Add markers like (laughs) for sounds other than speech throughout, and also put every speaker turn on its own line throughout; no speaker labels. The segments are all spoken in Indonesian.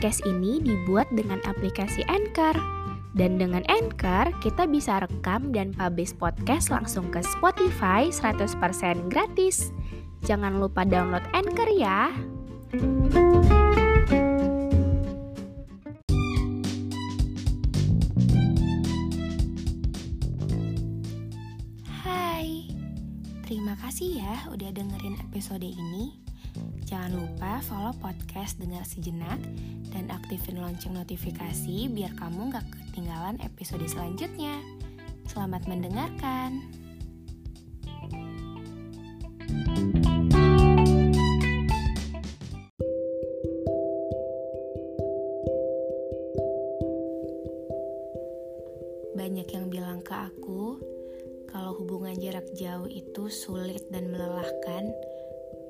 podcast ini dibuat dengan aplikasi Anchor. Dan dengan Anchor, kita bisa rekam dan publish podcast langsung ke Spotify 100% gratis. Jangan lupa download Anchor ya. Hai, terima kasih ya udah dengerin episode ini. Jangan lupa follow podcast Dengar Sejenak dan aktifin lonceng notifikasi biar kamu gak ketinggalan episode selanjutnya. Selamat mendengarkan.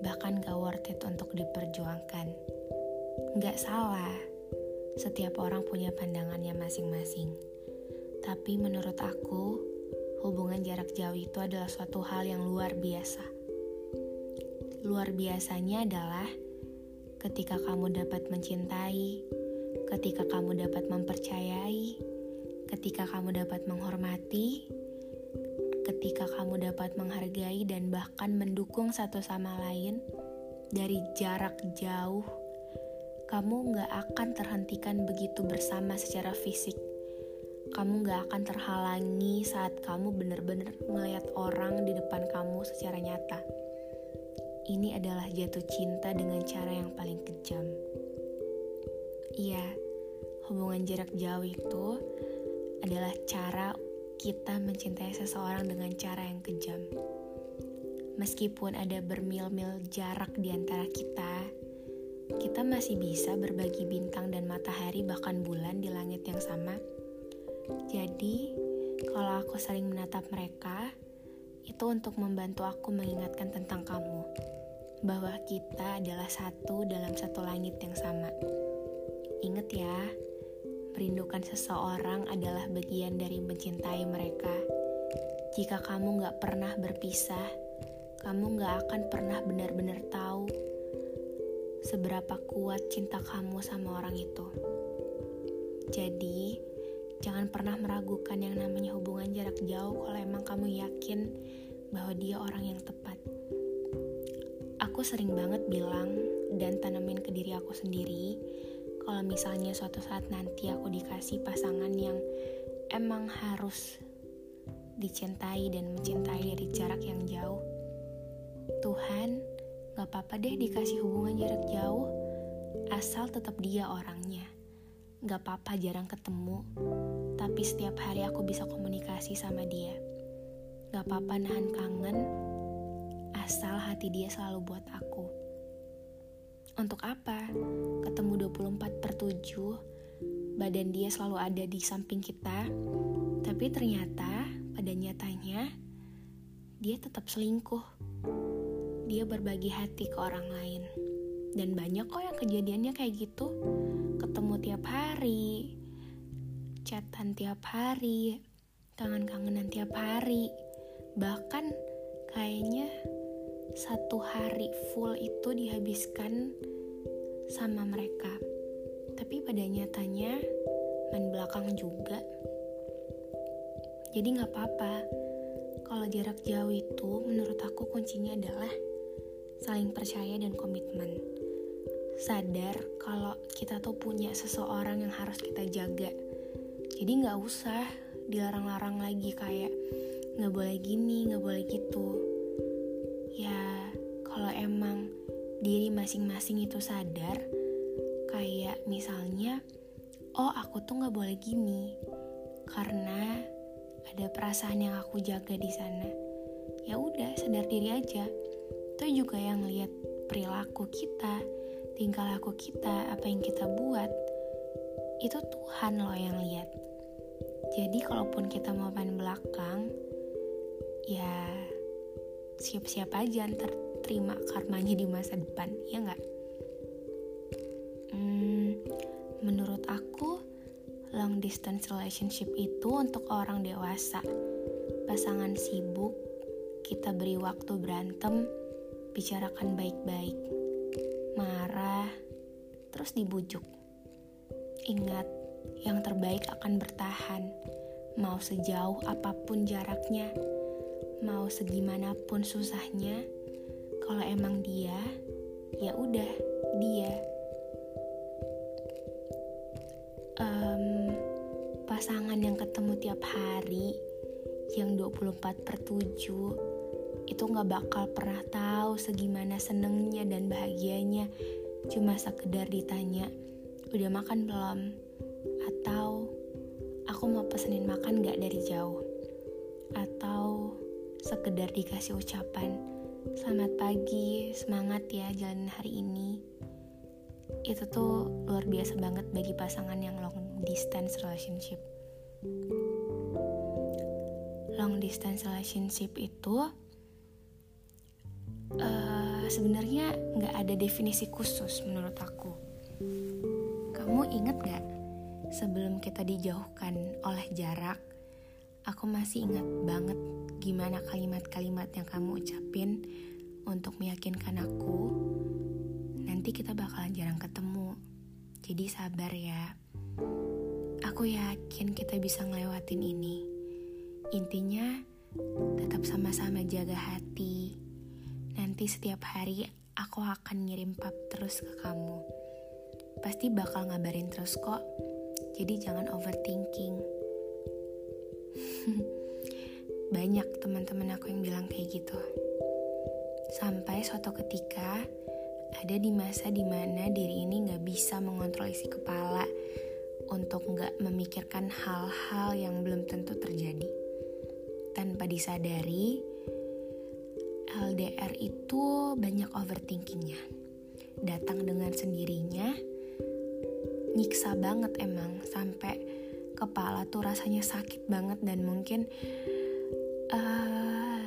Bahkan gak worth it untuk diperjuangkan. Gak salah, setiap orang punya pandangannya masing-masing. Tapi menurut aku, hubungan jarak jauh itu adalah suatu hal yang luar biasa. Luar biasanya adalah ketika kamu dapat mencintai, ketika kamu dapat mempercayai, ketika kamu dapat menghormati, ketika kamu dapat menghargai dan bahkan mendukung satu sama lain dari jarak jauh, kamu gak akan terhentikan begitu bersama secara fisik. Kamu gak akan terhalangi saat kamu benar-benar melihat orang di depan kamu secara nyata. Ini adalah jatuh cinta dengan cara yang paling kejam. Iya, hubungan jarak jauh itu adalah cara kita mencintai seseorang dengan cara yang kejam. Meskipun ada bermil-mil jarak di antara kita, kita masih bisa berbagi bintang dan matahari bahkan bulan di langit yang sama. Jadi, kalau aku sering menatap mereka, itu untuk membantu aku mengingatkan tentang kamu, bahwa kita adalah satu dalam satu langit yang sama. Ingat ya, Merindukan seseorang adalah bagian dari mencintai mereka. Jika kamu gak pernah berpisah, kamu gak akan pernah benar-benar tahu seberapa kuat cinta kamu sama orang itu. Jadi, jangan pernah meragukan yang namanya hubungan jarak jauh kalau emang kamu yakin bahwa dia orang yang tepat. Aku sering banget bilang dan tanamin ke diri aku sendiri kalau misalnya suatu saat nanti aku dikasih pasangan yang emang harus dicintai dan mencintai dari jarak yang jauh. Tuhan, gak apa-apa deh dikasih hubungan jarak jauh, asal tetap dia orangnya. Gak apa-apa jarang ketemu, tapi setiap hari aku bisa komunikasi sama dia. Gak apa-apa nahan kangen, asal hati dia selalu buat aku. Untuk apa? Ketemu 24 per 7, badan dia selalu ada di samping kita, tapi ternyata pada nyatanya dia tetap selingkuh. Dia berbagi hati ke orang lain. Dan banyak kok yang kejadiannya kayak gitu. Ketemu tiap hari, chatan tiap hari, kangen-kangenan tiap hari. Bahkan kayaknya satu hari full itu dihabiskan sama mereka. Tapi pada nyatanya main belakang juga. Jadi nggak apa-apa. Kalau jarak jauh itu menurut aku kuncinya adalah saling percaya dan komitmen. Sadar kalau kita tuh punya seseorang yang harus kita jaga. Jadi nggak usah dilarang-larang lagi kayak nggak boleh gini, nggak boleh gitu. Ya kalau emang diri masing-masing itu sadar kayak misalnya oh aku tuh nggak boleh gini karena ada perasaan yang aku jaga di sana. Ya udah sadar diri aja. Itu juga yang lihat perilaku kita tingkah laku kita apa yang kita buat. Itu Tuhan loh yang lihat. Jadi kalaupun kita mau main belakang ya siap-siap aja ntar terima karmanya di masa depan ya nggak hmm, menurut aku long distance relationship itu untuk orang dewasa pasangan sibuk kita beri waktu berantem bicarakan baik-baik marah terus dibujuk Ingat, yang terbaik akan bertahan, mau sejauh apa pun jaraknya, mau segimanapun susahnya. Kalau emang dia, ya udah dia. Um, pasangan yang ketemu tiap hari, yang 24 per 7, itu gak bakal pernah tahu segimana senengnya dan bahagianya. Cuma sekedar ditanya, udah makan belum? Atau aku mau pesenin makan gak dari jauh? Atau sekedar dikasih ucapan, selamat pagi, semangat ya jalan hari ini. Itu tuh luar biasa banget bagi pasangan yang long distance relationship. Long distance relationship itu uh, sebenarnya nggak ada definisi khusus menurut aku kamu inget gak sebelum kita dijauhkan oleh jarak, aku masih ingat banget gimana kalimat-kalimat yang kamu ucapin untuk meyakinkan aku nanti kita bakalan jarang ketemu. Jadi sabar ya. Aku yakin kita bisa ngelewatin ini. Intinya tetap sama-sama jaga hati. Nanti setiap hari aku akan ngirim pap terus ke kamu pasti bakal ngabarin terus kok. Jadi jangan overthinking. (laughs) Banyak teman-teman aku yang bilang kayak gitu. Sampai suatu ketika ada di masa di mana diri ini gak bisa mengontrol isi kepala untuk gak memikirkan hal-hal yang belum tentu terjadi. Tanpa disadari, LDR itu banyak overthinkingnya. Datang dengan sendirinya, nyiksa banget emang sampai kepala tuh rasanya sakit banget dan mungkin uh,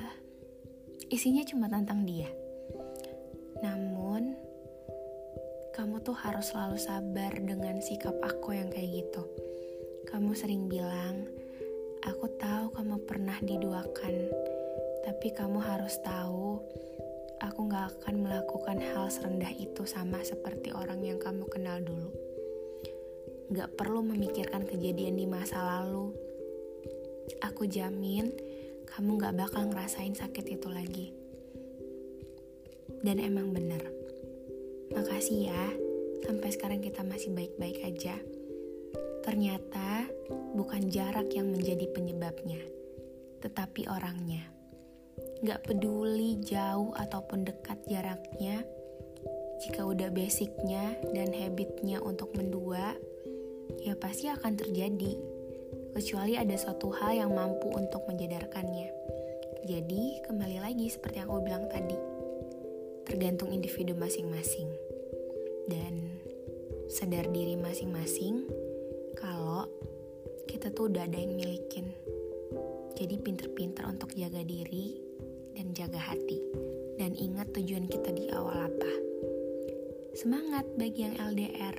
isinya cuma tentang dia. Namun kamu tuh harus selalu sabar dengan sikap aku yang kayak gitu. Kamu sering bilang, aku tahu kamu pernah diduakan, tapi kamu harus tahu aku gak akan melakukan hal serendah itu sama seperti orang yang. Gak perlu memikirkan kejadian di masa lalu. Aku jamin kamu gak bakal ngerasain sakit itu lagi. Dan emang bener. Makasih ya, sampai sekarang kita masih baik-baik aja. Ternyata bukan jarak yang menjadi penyebabnya, tetapi orangnya. Gak peduli jauh ataupun dekat jaraknya, jika udah basicnya dan habitnya untuk mendua, ya pasti akan terjadi, kecuali ada suatu hal yang mampu untuk menjadarkannya. Jadi, kembali lagi seperti yang aku bilang tadi, tergantung individu masing-masing dan sadar diri masing-masing kalau kita tuh udah ada yang milikin. Jadi pinter-pinter untuk jaga diri dan jaga hati. Dan ingat tujuan kita di awal apa. Semangat bagi yang LDR.